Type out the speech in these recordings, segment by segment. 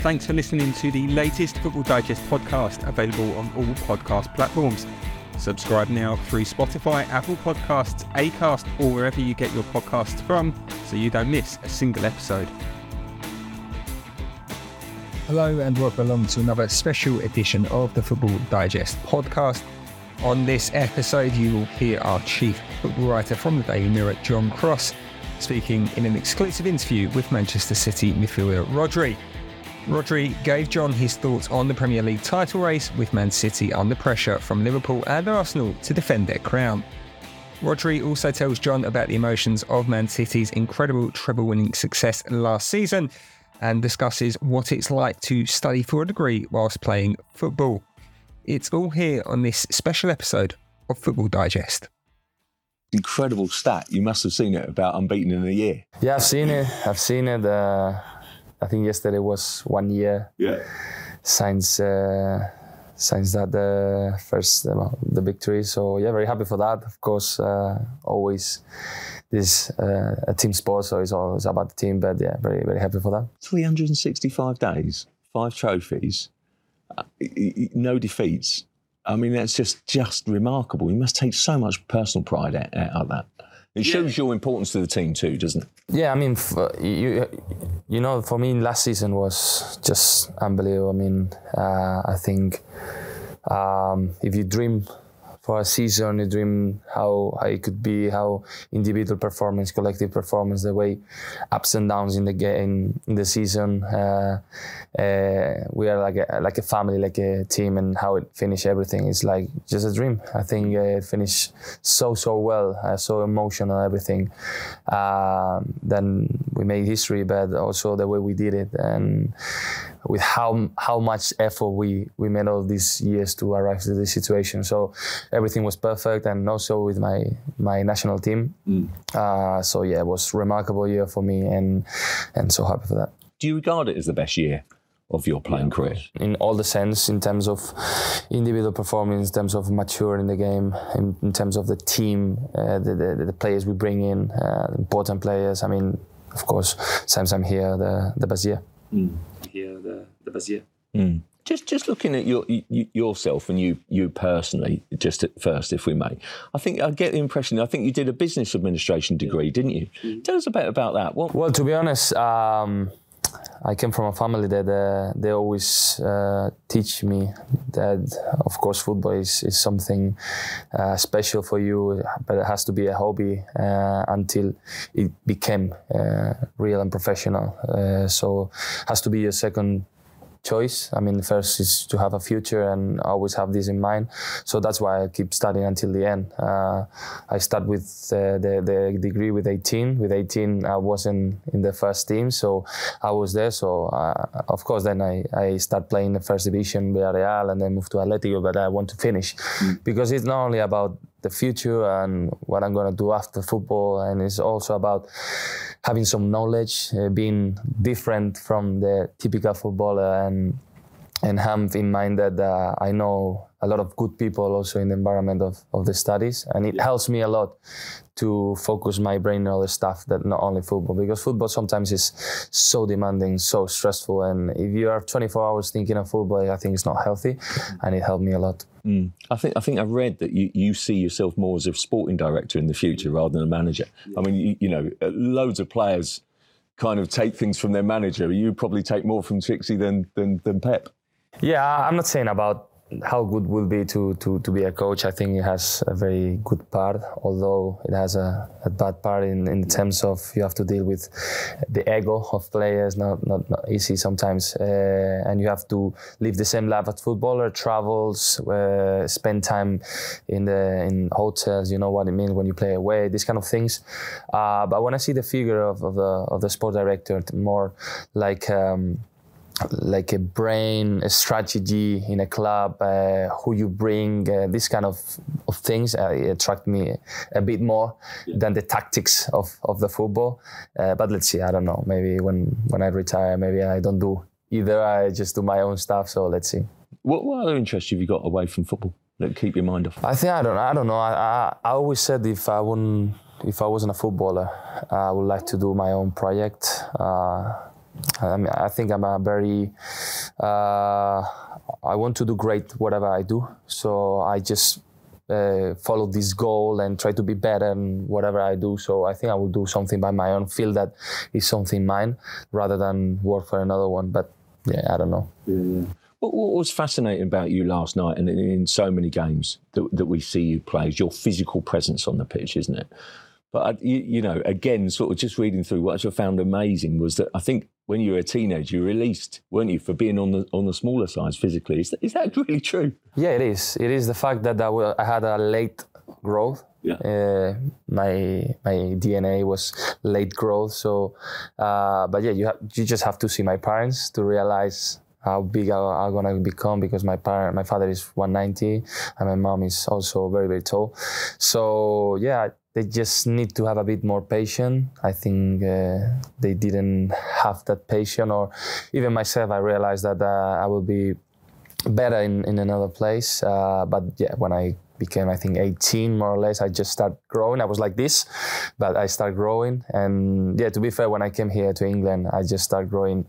Thanks for listening to the latest Football Digest podcast, available on all podcast platforms. Subscribe now through Spotify, Apple Podcasts, Acast, or wherever you get your podcasts from so you don't miss a single episode. Hello, and welcome along to another special edition of the Football Digest podcast. On this episode, you will hear our chief football writer from the Daily Mirror, John Cross, speaking in an exclusive interview with Manchester City midfielder Rodri. Rodri gave John his thoughts on the Premier League title race with Man City under pressure from Liverpool and Arsenal to defend their crown. Rodri also tells John about the emotions of Man City's incredible treble winning success last season and discusses what it's like to study for a degree whilst playing football. It's all here on this special episode of Football Digest. Incredible stat. You must have seen it about unbeaten in a year. Yeah, I've seen it. I've seen it. Uh, I think yesterday was one year. Yeah. Since uh, since that the first uh, the victory. So yeah, very happy for that. Of course, uh, always this uh, a team sport, so it's always about the team. But yeah, very very happy for that. 365 days, five trophies, uh, no defeats. I mean, that's just just remarkable. You must take so much personal pride out, out of that. It shows your importance to the team too, doesn't it? Yeah, I mean, you you know, for me, last season was just unbelievable. I mean, uh, I think um, if you dream for a season, you dream how, how it could be, how individual performance, collective performance, the way ups and downs in the game in the season. Uh, uh, we are like a like a family, like a team, and how it finished everything is like just a dream. I think uh, it finished so so well, uh, so emotional, everything. Um, then we made history, but also the way we did it, and with how how much effort we we made all these years to arrive to this situation. So everything was perfect, and also with my my national team. Mm. Uh, so yeah, it was remarkable year for me, and and so happy for that. Do you regard it as the best year? Of your playing career, in all the sense, in terms of individual performance, in terms of maturing the game, in, in terms of the team, uh, the, the, the players we bring in, uh, important players. I mean, of course, since I'm here, the the best year. Mm. Here, the the best year. Mm. Just just looking at your you, yourself and you you personally, just at first, if we may, I think I get the impression. I think you did a business administration degree, yeah. didn't you? Mm-hmm. Tell us a bit about that. What? Well, to be honest. Um, I came from a family that uh, they always uh, teach me that, of course, football is, is something uh, special for you, but it has to be a hobby uh, until it became uh, real and professional. Uh, so, has to be your second choice. I mean, first is to have a future and always have this in mind. So that's why I keep studying until the end. Uh, I start with uh, the, the degree with 18. With 18, I wasn't in the first team, so I was there. So uh, of course, then I, I start playing the first division, Villarreal, and then move to Atletico. But I want to finish mm. because it's not only about the future and what I'm gonna do after football, and it's also about having some knowledge, uh, being different from the typical footballer, and and have in mind that uh, I know a lot of good people also in the environment of, of the studies, and it helps me a lot to focus my brain on other stuff that not only football because football sometimes is so demanding, so stressful, and if you are 24 hours thinking of football, I think it's not healthy, and it helped me a lot. Mm. I think I think I read that you, you see yourself more as a sporting director in the future rather than a manager. Yeah. I mean, you, you know, uh, loads of players kind of take things from their manager. You probably take more from Txiki than than, than Pep. Yeah, I'm not saying about how good will be to, to, to be a coach. I think it has a very good part, although it has a, a bad part in, in terms of you have to deal with the ego of players, not not, not easy sometimes, uh, and you have to live the same life as footballer, travels, uh, spend time in the in hotels. You know what it means when you play away, these kind of things. Uh, but when I see the figure of, of the of the sport director, more like. Um, like a brain, a strategy in a club, uh, who you bring, uh, these kind of, of things uh, attract me a bit more yeah. than the tactics of, of the football. Uh, but let's see, I don't know. Maybe when, when I retire, maybe I don't do either. I just do my own stuff. So let's see. What, what other interests have you got away from football that keep your mind off? I think I don't. I don't know. I, I, I always said if I wouldn't, if I wasn't a footballer, I would like to do my own project. Uh, I mean, I think I'm a very. Uh, I want to do great whatever I do, so I just uh, follow this goal and try to be better in whatever I do. So I think I will do something by my own, feel that is something mine, rather than work for another one. But yeah, I don't know. What, what was fascinating about you last night and in, in so many games that, that we see you play is your physical presence on the pitch, isn't it? But, I, you, you know, again, sort of just reading through what I found amazing was that I think when you were a teenager, you were released, weren't you, for being on the on the smaller size physically? Is that, is that really true? Yeah, it is. It is the fact that I, had a late growth. Yeah. Uh, my my DNA was late growth. So, uh, but yeah, you have you just have to see my parents to realize how big I'm gonna become because my parent, my father is 190 and my mom is also very very tall. So yeah, they just need to have a bit more patience. I think uh, they didn't have that patience, or even myself, I realized that uh, I will be better in, in another place. Uh, but yeah, when I became, I think, 18 more or less, I just started growing. I was like this, but I started growing. And yeah, to be fair, when I came here to England, I just started growing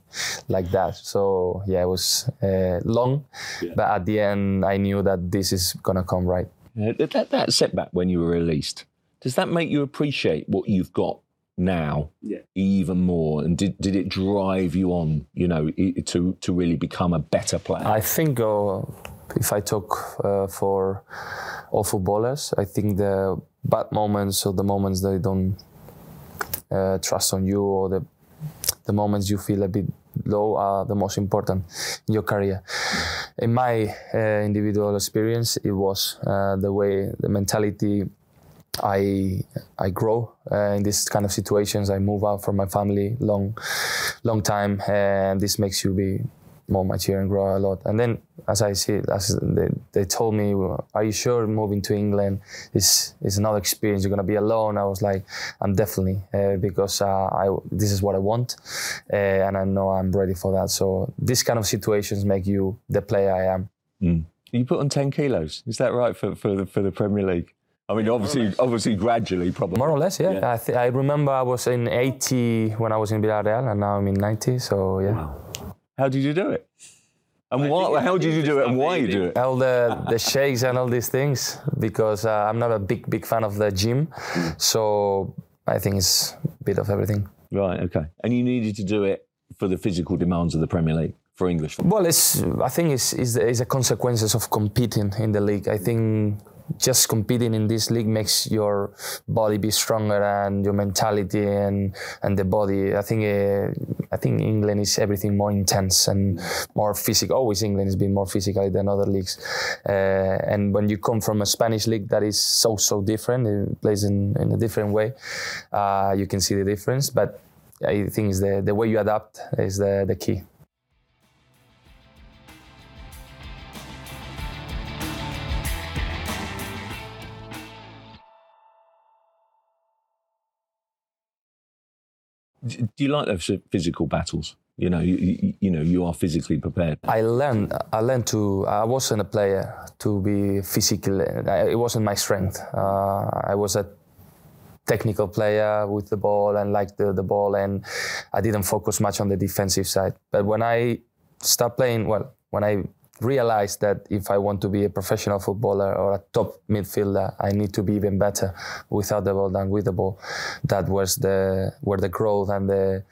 like that. So yeah, it was uh, long, but at the end, I knew that this is gonna come right. Yeah, that, that, that setback when you were released, does that make you appreciate what you've got now Yeah. even more? And did, did it drive you on, you know, to, to really become a better player? I think uh, if I talk uh, for all footballers, I think the bad moments or the moments they don't uh, trust on you or the the moments you feel a bit low are the most important in your career. In my uh, individual experience, it was uh, the way, the mentality I I grow uh, in these kind of situations. I move out from my family long, long time, and this makes you be more mature and grow a lot. And then, as I see, as they, they told me, "Are you sure moving to England is is another experience? You're gonna be alone." I was like, "I'm definitely uh, because uh, I this is what I want, uh, and I know I'm ready for that." So these kind of situations make you the player I am. You put on 10 kilos. Is that right for, for, the, for the Premier League? I mean, obviously, obviously, gradually, probably. More or less, yeah. I, th- I remember I was in 80 when I was in Villarreal, and now I'm in 90. So yeah. How did you do it? And why, it's how did you do it and why you do it? all the the shakes and all these things because uh, I'm not a big big fan of the gym, so I think it's a bit of everything. Right, okay. And you needed to do it for the physical demands of the Premier League for English football. Well, it's I think it's is is a consequences of competing in the league. I think just competing in this league makes your body be stronger and your mentality and and the body. I think uh, I think England is everything more intense and more physical. Always England has been more physical than other leagues. Uh, and when you come from a Spanish league that is so so different, it plays in, in a different way. Uh, you can see the difference, but. I think it's the, the way you adapt is the, the key. Do you like those physical battles? You know, you, you, you know, you are physically prepared. I learned. I learned to. I wasn't a player to be physical. It wasn't my strength. Uh, I was a technical player with the ball and liked the, the ball, and I didn't focus much on the defensive side. But when I started playing, well, when I realized that if I want to be a professional footballer or a top midfielder, I need to be even better without the ball than with the ball. That was the where the growth and the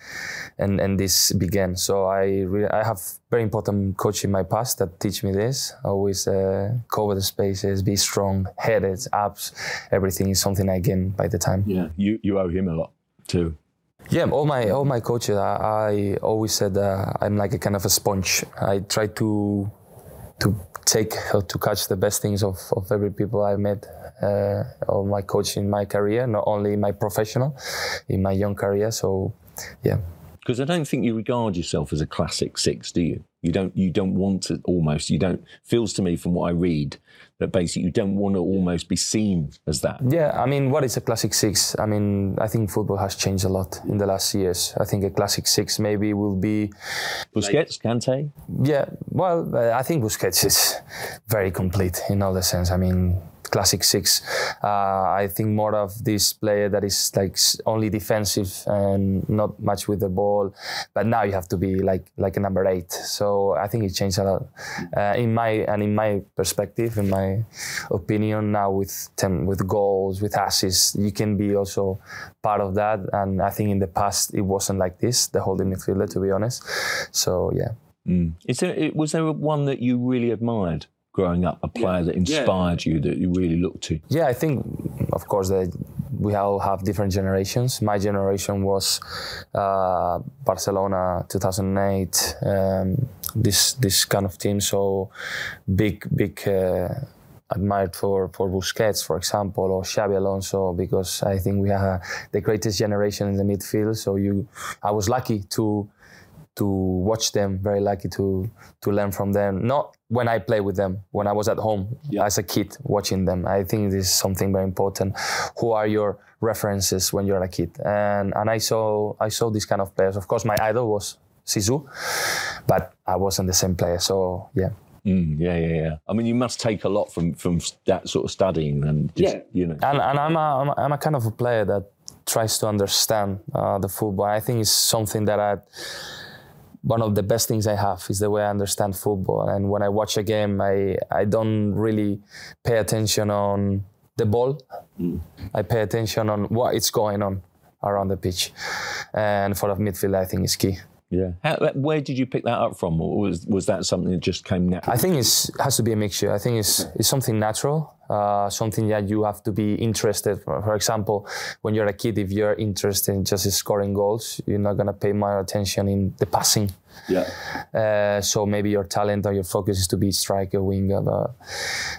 and and this began. So I re- I have very important coach in my past that teach me this. Always uh, cover the spaces, be strong, headed, abs, everything is something I gain by the time. Yeah. You, you owe him a lot too. Yeah, all my all my coaches, I, I always said uh, I'm like a kind of a sponge. I try to to take to catch the best things of, of every people I met, uh, of my coach in my career, not only in my professional, in my young career. So, yeah. Because I don't think you regard yourself as a classic six, do you? You don't. You don't want to almost. You don't. Feels to me from what I read that basically you don't want to almost be seen as that. Yeah, I mean, what is a classic six? I mean, I think football has changed a lot in the last years. I think a classic six maybe will be Busquets, Kante. Yeah, well, I think Busquets is very complete in all the sense. I mean, classic six. Uh, I think more of this player that is like only defensive and not much with the ball. But now you have to be like like a number eight. So I think it changed a lot uh, in my and in my perspective, in my opinion. Now with ten, with goals, with assists, you can be also part of that. And I think in the past it wasn't like this. The holding midfielder, to be honest. So yeah. Mm. Is there was there one that you really admired? Growing up, a player yeah. that inspired yeah. you, that you really looked to? Yeah, I think, of course, that we all have different generations. My generation was uh, Barcelona 2008. Um, this this kind of team, so big, big. Uh, admired for for Busquets, for example, or Xabi Alonso, because I think we are the greatest generation in the midfield. So you, I was lucky to to watch them, very lucky to to learn from them. Not when I play with them, when I was at home yeah. as a kid watching them. I think this is something very important. Who are your references when you're a kid? And and I saw I saw these kind of players. Of course, my idol was Zizou, but I wasn't the same player. So yeah. Mm, yeah, yeah, yeah. I mean, you must take a lot from from that sort of studying and just, yeah. you know. And and I'm a, I'm a, I'm a kind of a player that tries to understand uh, the football. I think it's something that I one of the best things I have is the way I understand football. And when I watch a game, I, I don't really pay attention on the ball. I pay attention on what is going on around the pitch. And for a midfield, I think is key. Yeah. How, where did you pick that up from, or was was that something that just came natural? I think it has to be a mixture. I think it's it's something natural, uh, something that you have to be interested. For, for example, when you're a kid, if you're interested in just scoring goals, you're not gonna pay more attention in the passing. Yeah. Uh, so maybe your talent or your focus is to be striker, winger, but,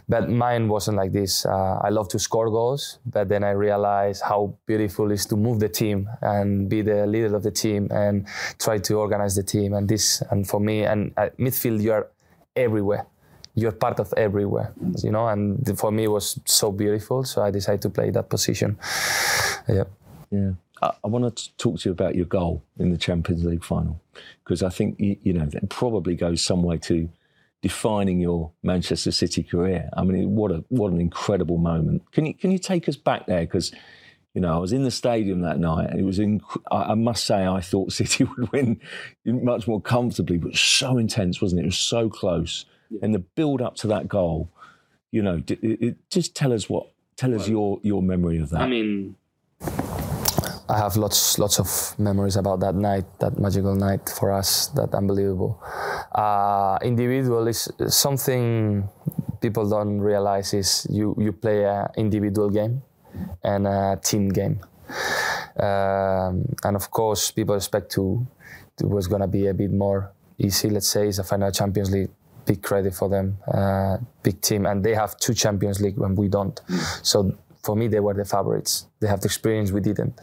but mine wasn't like this. Uh, I love to score goals, but then I realized how beautiful it is to move the team and be the leader of the team and try to organize the team. And this, and for me, and at midfield, you're everywhere. You're part of everywhere, you know. And for me, it was so beautiful. So I decided to play that position. Yeah. Yeah. I, want to talk to you about your goal in the Champions League final because I think you, you know that probably goes some way to defining your Manchester City career. I mean, what a what an incredible moment. Can you can you take us back there because you know I was in the stadium that night and it was in. I, I must say I thought City would win much more comfortably, but so intense, wasn't it? It was so close, yeah. and the build up to that goal. You know, it, it, just tell us what tell us well, your your memory of that. I mean, I have lots lots of memories about that night, that magical night for us, that unbelievable. Uh, individual is something people don't realize is you you play an individual game and a team game, um, and of course people expect to it was gonna be a bit more easy. Let's say it's a final Champions League. Big credit for them, uh, big team, and they have two Champions League when we don't. So for me, they were the favorites. They have the experience we didn't.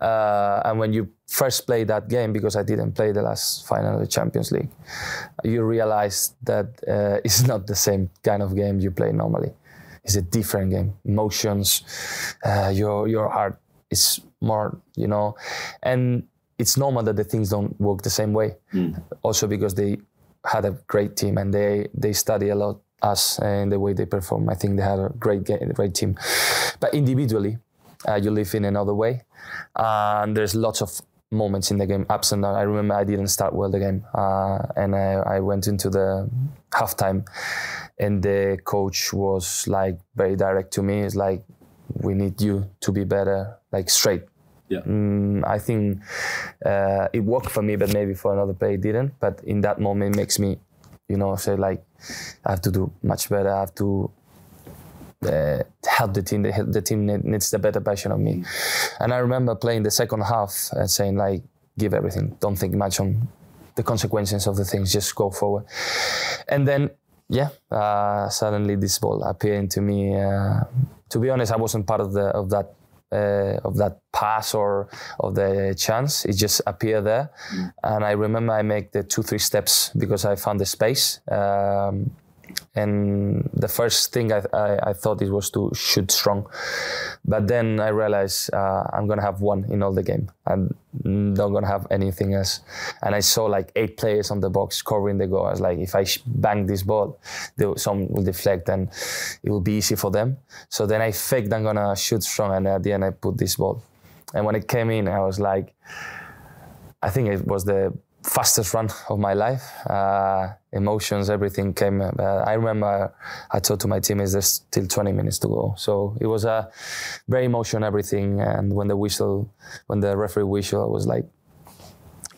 Uh, and when you first play that game, because I didn't play the last final of the Champions League, you realize that uh, it's not the same kind of game you play normally. It's a different game. Emotions, uh, your your heart is more, you know, and it's normal that the things don't work the same way. Mm. Also because they had a great team and they they study a lot us and the way they perform. I think they had a great game, great team. But individually, uh, you live in another way, uh, and there's lots of moments in the game, ups and downs. I remember I didn't start well the game, uh, and I, I, went into the halftime, and the coach was like very direct to me. It's like, we need you to be better, like straight. Yeah. Mm, I think uh, it worked for me, but maybe for another player it didn't. But in that moment, it makes me, you know, say like, I have to do much better. I have to uh, help the team. The, the, team needs the better version of me. And I remember playing the second half and saying like, give everything. Don't think much on the consequences of the things. Just go forward. And then, yeah, uh, suddenly this ball appeared to me. Uh, to be honest, I wasn't part of the of that uh, of that pass or of the chance. It just appeared there, mm. and I remember I make the two three steps because I found the space. Um, and the first thing I, I, I, thought it was to shoot strong. But then i realized uh, i'm gonna have one in all the game. And not gonna have anything else. And i saw like eight players on the box covering the goal. I was like if i bang this ball some will deflect and it will be easy for them. So then i faked i'm gonna shoot strong and at the end i put this ball. And when it came in i was like i think it was the fastest run of my life. Uh, emotions, everything came. Uh, I remember I told to my teammates there's still 20 minutes to go. So it was a very emotional everything. And when the whistle, when the referee whistle, I was like,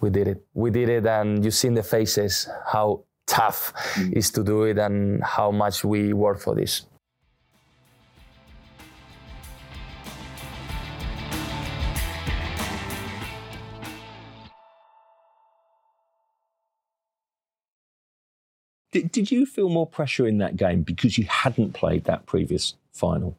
we did it. We did it. And you see in the faces how tough mm. is to do it and how much we work for this. Did, did you feel more pressure in that game because you hadn't played that previous final?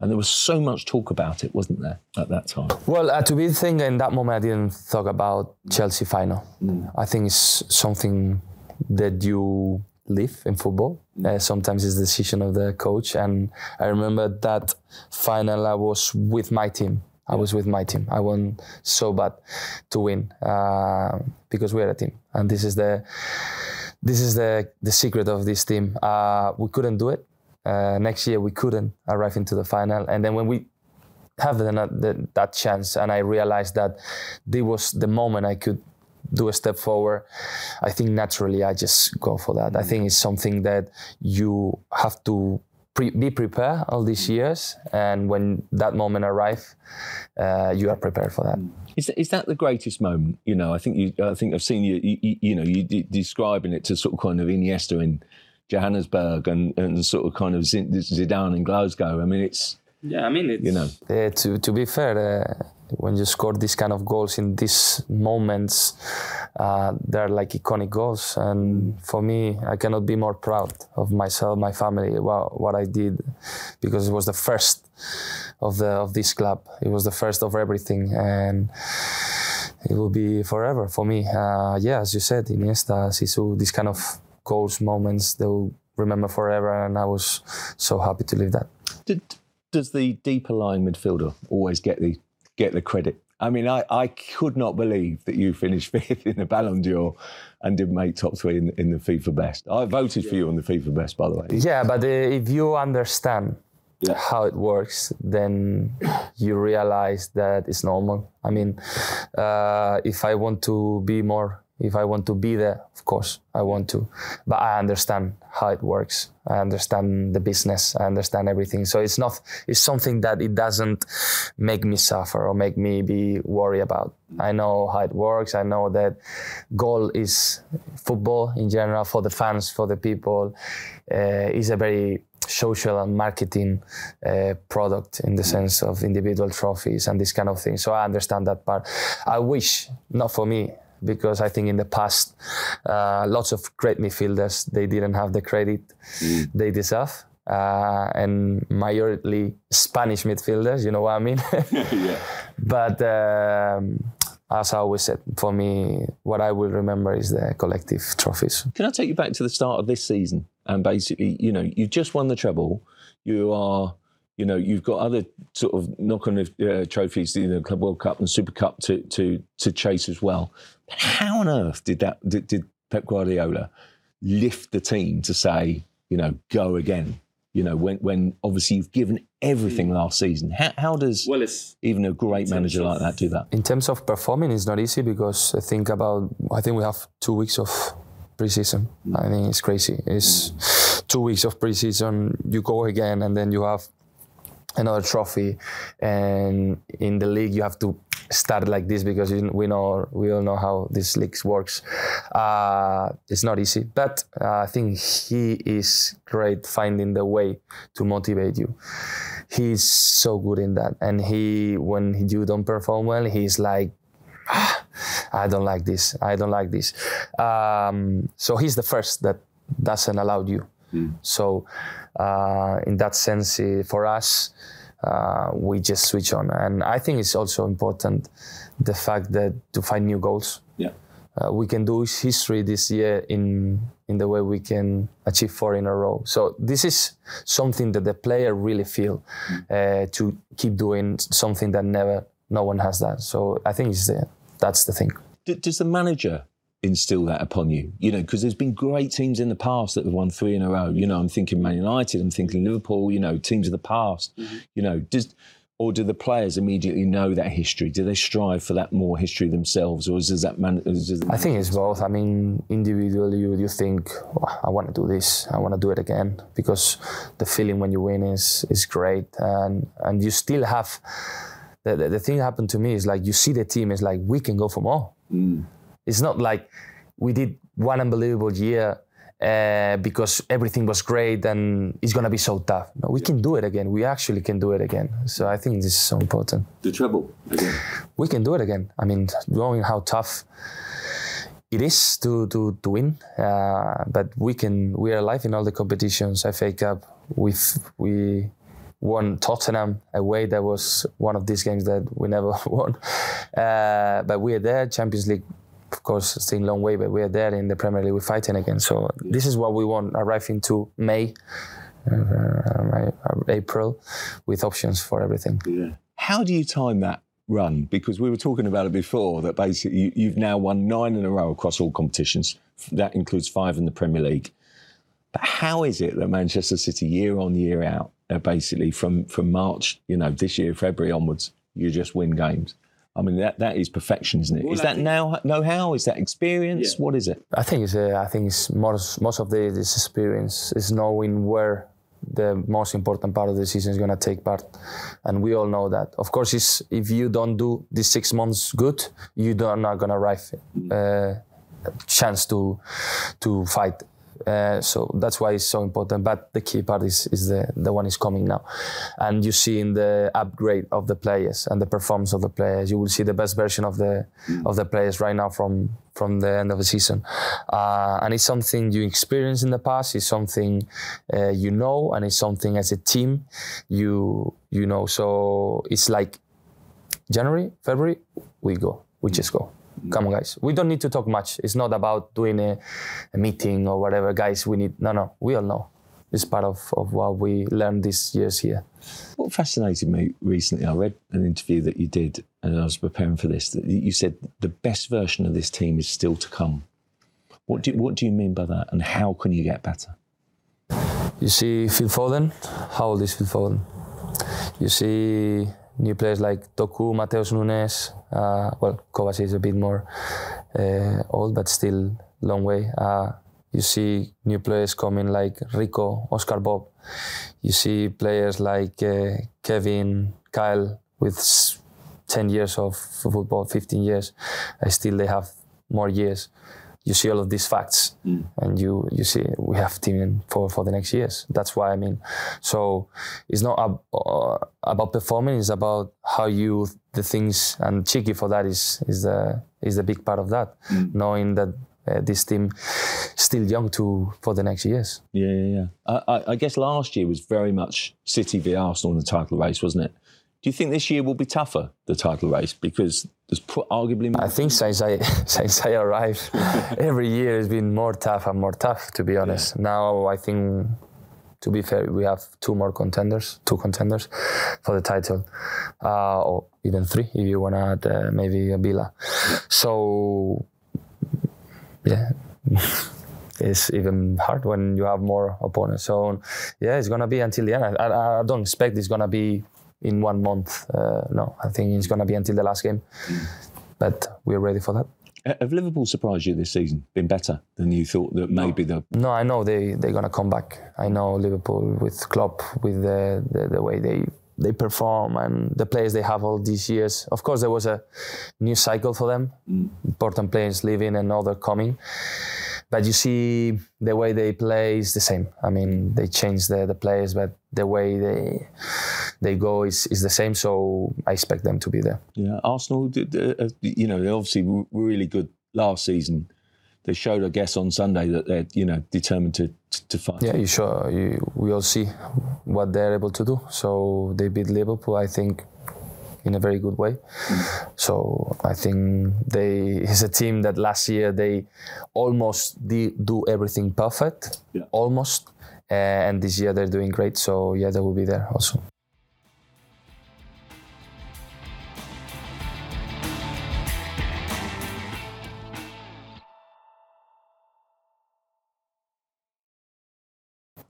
And there was so much talk about it, wasn't there, at that time? Well, uh, to be thinking in that moment, I didn't talk about Chelsea final. Mm. I think it's something that you live in football. Mm. Uh, sometimes it's the decision of the coach. And I remember that final, I was with my team. I was with my team. I want so bad to win uh, because we're a team, and this is the this is the the secret of this team. Uh, we couldn't do it. Uh, next year we couldn't arrive into the final, and then when we have the, the, that chance, and I realized that this was the moment I could do a step forward. I think naturally I just go for that. I think it's something that you have to pre- be prepared all these years, and when that moment arrives, uh, you are prepared for that. Is that, is that the greatest moment? You know, I think you. I think I've seen you. You, you know, you describing it to sort of kind of Iniesta in Johannesburg and, and sort of kind of Zidane in Glasgow. I mean, it's yeah. I mean, it's, you know, uh, to to be fair, uh, when you score these kind of goals in these moments, uh, they're like iconic goals. And for me, I cannot be more proud of myself, my family, what, what I did, because it was the first of the of this club. It was the first of everything, and it will be forever for me. Uh, yeah, as you said, Iniesta, Zizou, these kind of goals, moments, they'll remember forever, and I was so happy to live that. Did, does the deeper line midfielder always get the get the credit? I mean, I, I could not believe that you finished fifth in the Ballon d'Or and didn't make top three in, in the FIFA Best. I voted for you on the FIFA Best, by the way. Yeah, but uh, if you understand yeah. how it works, then you realize that it's normal. I mean, uh, if I want to be more, if I want to be there, of course I want to, but I understand how it works. I understand the business. I understand everything. So it's not, it's something that it doesn't make me suffer or make me be worried about. I know how it works. I know that goal is football in general for the fans, for the people, uh, is a very social and marketing uh, product in the sense of individual trophies and this kind of thing. So I understand that part. I wish, not for me, because I think in the past, uh, lots of great midfielders they didn't have the credit mm. they deserve. Uh, and majorly Spanish midfielders, you know what I mean? yeah. But um, as I always said, for me, what I will remember is the collective trophies. Can I take you back to the start of this season? And basically, you know, you've just won the treble. You are, you know, you've got other sort of knock-on uh, trophies, you know, Club World Cup and Super Cup to to to chase as well. But how on earth did that did, did Pep Guardiola lift the team to say, you know, go again? You know, when when obviously you've given everything mm. last season. How, how does well, even a great manager like that do that? In terms of performing, it's not easy because I think about I think we have two weeks of preseason. Mm. I think it's crazy. It's mm. two weeks of preseason. You go again, and then you have another trophy, and in the league you have to start like this because we know we all know how this league works. Uh, it's not easy, but uh, I think he is great finding the way to motivate you. He's so good in that, and he when you don't perform well, he's like. Ah, I don't like this. I don't like this. Um, so he's the first that doesn't allow you. Mm. So uh, in that sense, uh, for us, uh, we just switch on. And I think it's also important the fact that to find new goals. Yeah. uh, we can do history this year in in the way we can achieve four in a row. So this is something that the player really feel uh, to keep doing something that never no one has done. So I think it's the, that's the thing. D- does the manager instill that upon you? You know, because there's been great teams in the past that have won three in a row. You know, I'm thinking Man United, I'm thinking Liverpool. You know, teams of the past. Mm-hmm. You know, does or do the players immediately know that history? Do they strive for that more history themselves, or does that man? Does the I think it's both. I mean, individually, you, you think, "Oh, I want to do this, I want to do it again, because the feeling when you win is is great, and and you still have. The, the, the thing that happened to me is like you see the team is like we can go for more. Mm. It's not like we did one unbelievable year uh, because everything was great and it's gonna be so tough. No, we can do it again. We actually can do it again. So I think this is so important the treble again? we can do it again. I mean, knowing how tough it is to to, to win, uh, but we can. We are alive in all the competitions. FA Cup, we've we won Tottenham away. That was one of these games that we never won, uh, but we are there. Champions League. Of course, still a long way, but we are there in the Premier League. We're fighting again. So this is what we want. Arrive into May, uh, April, with options for everything. How do you time that run? Because we were talking about it before that basically you, you've now won nine in a row across all competitions. That includes five in the Premier League. But how is it that Manchester City, year on year out, uh, basically from from March, you know, this year February onwards, you just win games? I mean, that that is perfection, isn't it? Is that now know-how? Is that experience? What is it? I think it's uh, I think it's most most of the this experience is knowing where the most important part of the season is going to take part, and we all know that. Of course, it's, if you don't do these six months good, you are not going to arrive uh, chance to to fight. Uh, so that's why it's so important. But the key part is, is the, the one is coming now. And you see in the upgrade of the players and the performance of the players, you will see the best version of the of the players right now from from the end of the season. Uh, and it's something you experienced in the past. It's something uh, you know, and it's something as a team you you know. So it's like January, February, we go. We just go. Come on, guys. We don't need to talk much. It's not about doing a, a meeting or whatever. Guys, we need, no, no, we all know. It's part of, of what we learned these years here. What fascinated me recently, I read an interview that you did, and I was preparing for this. That you said the best version of this team is still to come. What do what do you mean by that, and how can you get better? You see Phil Foden. How old is Phil Foden? You see new players like Doku, Matheus Nunes. Uh, well, Kovacic is a bit more uh, old, but still long way. Uh, you see new players coming like Rico, Oscar Bobb. You see players like uh, Kevin, Kyle with s- 10 years of football, 15 years. Still, they have more years you see all of these facts and you you see we have team for for the next years. That's why i mean so it's not ab- uh, about performing it's about how you the things and Txiki for that is is the is the big part of that. Knowing that uh, this team still young to for the next years. Yeah, yeah, yeah. I, I, I guess last year was very much City v Arsenal in the title race, wasn't it? Do you think this year will be tougher, the title race, because there's arguably more I think since I since I arrived, every year has been more tough and more tough. To be honest, now I think, to be fair, we have two more contenders, two contenders for the title, uh, or even three if you want to add uh, maybe a Villa. So, yeah. It's even hard when you have more opponents. So, yeah, it's gonna be until the end. I, I, I don't expect it's gonna be in one month. Uh, no, I think it's gonna be until the last game but we're ready for that. Have Liverpool surprised you this season? Been better than you thought that maybe the No, I know they they're gonna come back. I know Liverpool with Klopp with the the, the way they they perform and the players they have all these years. Of course, there was a new cycle for them. Important players leaving and other coming. But you see the way they play is the same. I mean, they change the, the players, but the way they they go is, is the same. So I expect them to be there. yeah Arsenal? Did, uh, you know, they're obviously w- really good last season. They showed, I guess, on Sunday that they're you know determined to to, to fight. Yeah, you sure you, we all see what they're able to do. So they beat Liverpool. I think in a very good way. So I think they is a team that last year they almost did do everything perfect, Yeah. almost, uh, and this year they're doing great. So yeah, they will be there also.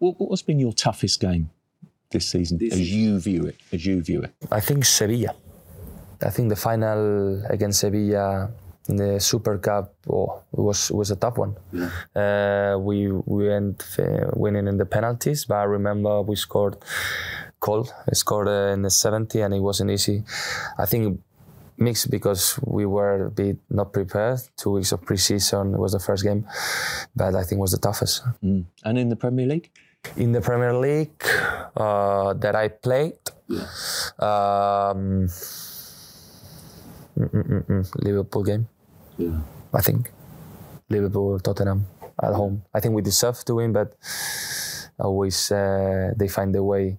What, what's been your toughest game this season, This as season? you view it? As you view it, I think Sevilla. I think the final against Sevilla in the Super Cup oh, it was was a tough one. Uh, we we went uh, winning in the penalties, but I remember we scored. Cole scored uh, in the 70, and it wasn't easy. I think mixed because we were a bit not prepared. Two weeks of preseason it was the first game, but I think it was the toughest. mm. and in the Premier League, In the Premier League uh, that I played, um, mm, mm, mm, mm, Liverpool game, Yeah. I think. Liverpool, Tottenham at home. I think we deserve to win, but always uh, they find a way.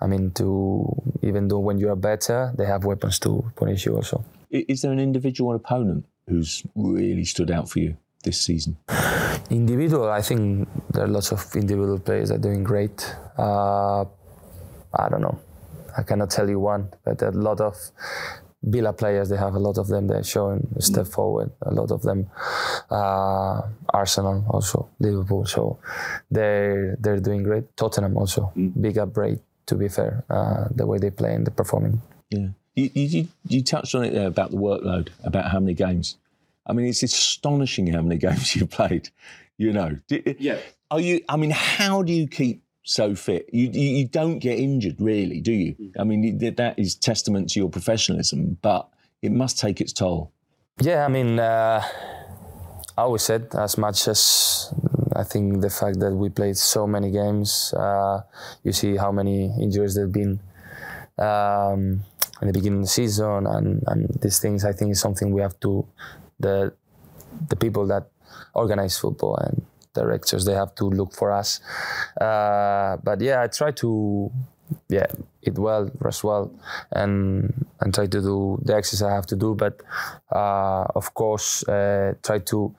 I mean, to even though when you are better, they have weapons to punish you also. Is there an individual opponent who's really stood out for you this season? Individual, I think there are lots of individual players that are doing great. Uh, I don't know. I cannot tell you one, but a lot of Villa players, they have a lot of them. They're showing a step forward. A lot of them, uh, Arsenal also, Liverpool. So they're they're doing great. Tottenham also, big upgrade. To be fair, uh, the way they play and they're performing. Yeah. You, you, you touched on it there about the workload, about how many games. I mean, it's astonishing how many games you've played. You know, Do- Yeah. Are you? I mean, how do you keep so fit? You you, you don't get injured, really, do you? I mean, that is testament to your professionalism, but it must take its toll. Yeah, I mean, uh, I always said as much as I think the fact that we played so many games, uh, you see how many injuries there've been um, in the beginning of the season, and, and these things. I think is something we have to the the people that organize football and directors they have to look for us. Uh, but yeah, I try to yeah eat well, rest well, and and try to do the exercise I have to do. But uh, of course, uh, try to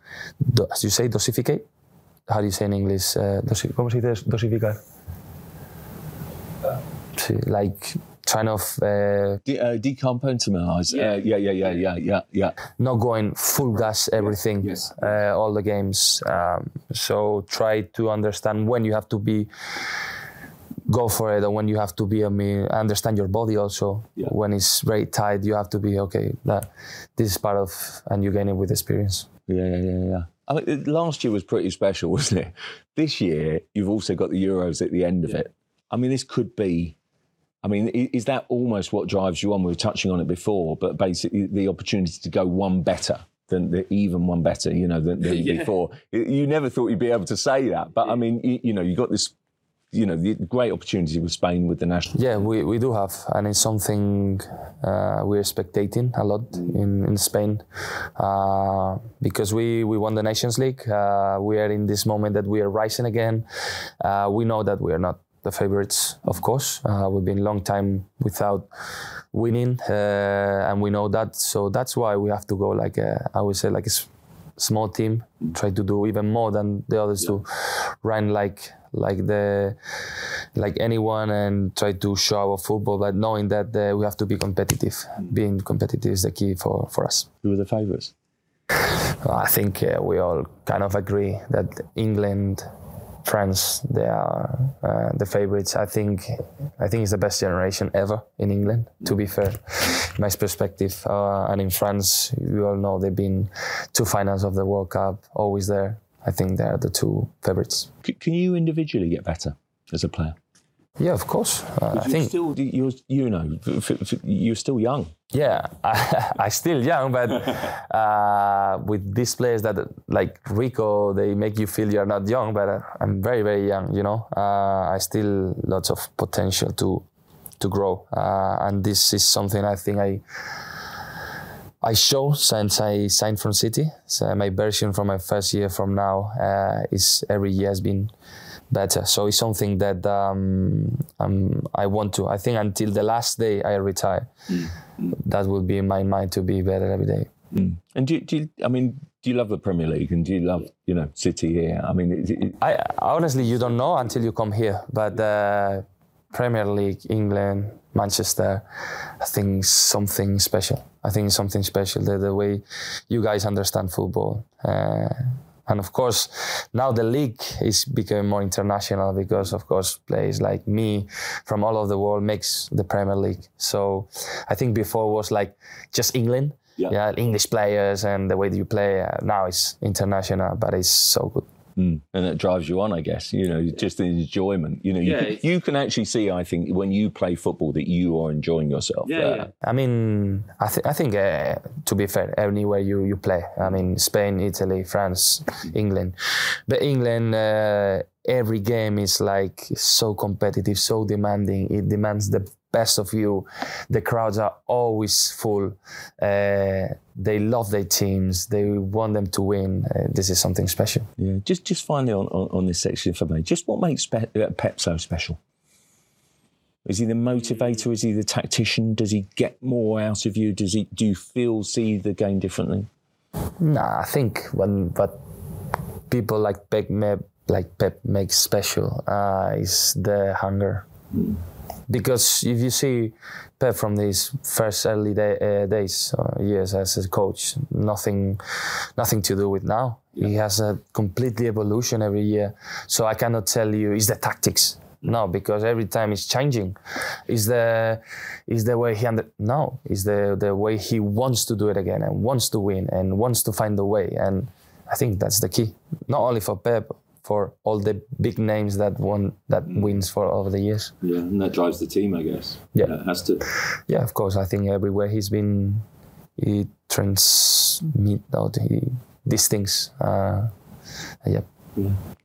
do, as you say dosificate. How do you say in English? Uh, dosi, ¿Cómo se dice dosificar? Sí, like kind of uh, De- uh, decompartmentalize. Yeah. Uh, yeah, yeah, yeah, yeah, yeah, yeah. not going full gas everything Yes. uh, all the games um, so try to understand when you have to be go for it and when you have to be i mean understand your body also Yeah. when it's very tight you have to be okay that this is part of and you gain it with experience Yeah, yeah, yeah, yeah. I mean, last year was pretty special, wasn't it? This year, you've also got the Euros at the end of it. I mean, this could be. I mean, is that almost what drives you on? We were touching on it before, but basically the opportunity to go one better than the even one better, you know, than, than Yeah. before. You- You never thought you'd be able to say that, but I mean, you, you know, you got this, you know, the great opportunity with Spain with the national. yeah we, we do have and it's something uh, we're spectating a lot in, in spain uh, because we, we won the nations league uh, we are in this moment that we are rising again uh, we know that we are not the favorites of course. Uh, we've been a long time without winning uh, and we know that. So that's why we have to go like a, i would say like a s- small team try to do even more than the others to run like like the like anyone and try to show our football. But knowing that uh, we have to be competitive. Being competitive is the key for for us. Who were the favourites? I think uh, we all kind of agree that England, France, they are uh, the favorites. I think I think it's the best generation ever in England. To be fair, my perspective, uh, and in France, you all know they've been two finals of the World Cup, always there. I think they are the two favorites. C- can you individually get better as a player? Yeah, of course. Uh, I think still, you're, you know, f- f- f- you're still young. Yeah, I, I still young, but uh, with these players that like Rico, they make you feel you're not young. But uh, I'm very, very young. You know, uh, I still lots of potential to to grow, uh, and this is something I think I I show since I signed from City. So my version from my first year from now uh, is every year has been better. So it's something that um, um, I want to. I think until the last day I retire, that will be in my mind to be better every day. And do, you- do you, I mean, do you love the Premier League and do you love, you know, City here? I mean, it, it, I honestly, you don't know until you come here. But uh, Premier League, England, Manchester, I think something special. I think something special. The, the way you guys understand football. Uh, and of course, now the league is becoming more international because, of course, players like me from all over the world makes the Premier League. So I think before was like just England, Yeah. English players and the way that you play. Uh, now it's international, but it's so good. And that drives you on, I guess, you know, just the enjoyment. You know, you, Yeah, can, you can actually see, I think, when you play football that you are enjoying yourself. Yeah, yeah. I mean, I, th- I think uh, to be fair, anywhere you, you play, I mean, Spain, Italy, France, England, but England, uh, every game is like so competitive, so demanding. It demands the best of you. The crowds are always full. Uh, they love their teams. They want them to win. Uh, this is something special. Yeah, just just finally on, on, on this section for me, just what makes Pe- uh, Pep so special? Is he the motivator? Is he the tactician? Does he get more out of you? Does he? Do you feel see the game differently? Nah, I think when what people like Pep, like Pep makes special uh, is the hunger. Because if you see Pep from these first early day, uh, days, uh, years as a coach, nothing, nothing to do with now. He has a completely evolution every year. So I cannot tell you is the tactics. No, because every time it's changing. Is the is the way he under no, is the the way he wants to do it again and wants to win and wants to find the way. And I think that's the key. Not only for Pep, for all the big names that won that wins for over the years. Yeah, and that drives the team, I guess. Yeah. it has to. Yeah, of course. I think everywhere he's been, he transmit out he, these things. Uh, yeah.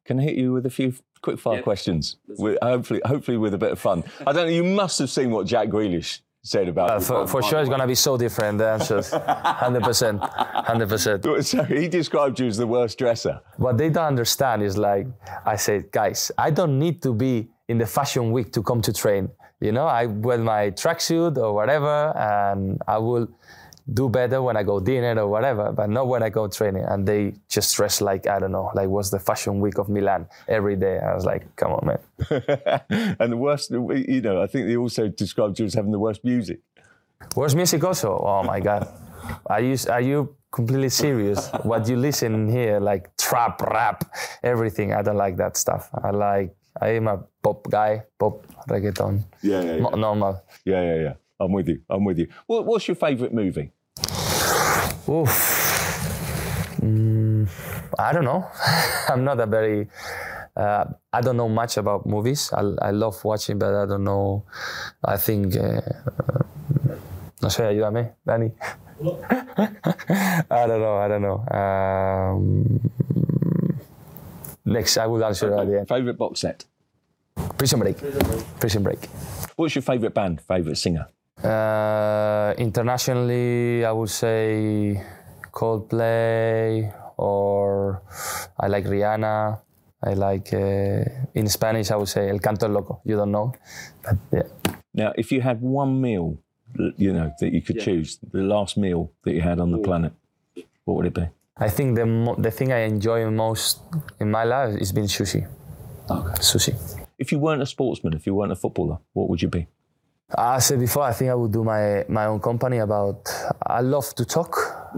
Can I hit you with a few quick fire Yeah. questions? With, hopefully, hopefully with a bit of fun. I don't know. You must have seen what Jack Grealish said about. Uh, for, for sure, it's gonna be so different. The answers, hundred percent, hundred percent. So he described you as the worst dresser. What they don't understand is like I said, guys, I don't need to be in the fashion week to come to train. You know, I wear my tracksuit or whatever, and I will do better when I go dinner or whatever, but not when I go training. And they just dress like I don't know, like was the fashion week of Milan every day. I was like, come on, man. and the worst, you know, I think they also described you as having the worst music. Worst music also? Oh my god. Are you are you completely serious? what you listen here, like trap, rap, everything. I don't like that stuff. I like I am a pop guy, pop reggaeton. Yeah, yeah, Mo- normal. Yeah, yeah, yeah. I'm with you. I'm with you. What, what's your favourite movie? Oof. Mm, I don't know. I'm not a very. Uh, I don't know much about movies. I, I love watching, but I don't know. I think. Uh, uh, no sé, ayúdame, Dani. I don't know. I don't know. Um, next, I will answer at the end. Favourite box set? Prison Break. Prison Break. What's your favourite band? Favourite singer? Uh, internationally, I would say Coldplay or I like Rihanna. I like uh, in Spanish. I would say El Canto Loco. You don't know, but yeah. Now, if you had one meal, you know, that you could Yeah. choose, the last meal that you had on the planet, what would it be? I think the mo- the thing I enjoy most in my life is being sushi. Okay. Sushi. If you weren't a sportsman, if you weren't a footballer, what would you be? I said before, I think I would do my my own company about. I love to talk,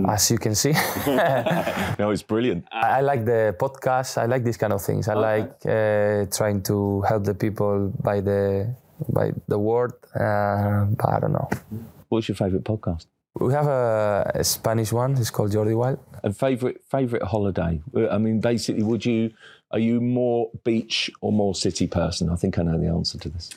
as you can see. No, it's brilliant. I I like the podcast. I like these kind of things. I like uh, trying to help the people by the by the word. Uh, but I don't know. What's your favourite podcast? We have a, a Spanish one. It's called Jordi Wild. And favourite favourite holiday? I mean, basically, would you are you more beach or more city person? I think I know the answer to this.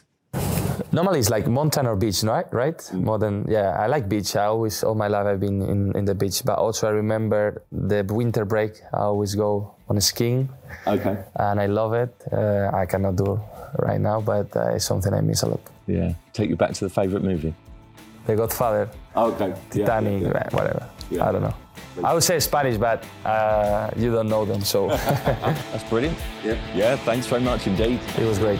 Normally it's like mountain or beach, right? Right? More than yeah. I like beach. I always all my life I've been in, in the beach. But also I remember the winter break. I always go on skiing, Okay. and I love it. Uh, I cannot do right now, but uh, it's something I miss a lot. Yeah. Take you back to the favourite movie. The Godfather, Okay. Titanic, uh, whatever. Yeah. I don't know. I would say Spanish, but uh, you don't know them, so That's brilliant. Yeah. Yeah, thanks very much indeed. it was great.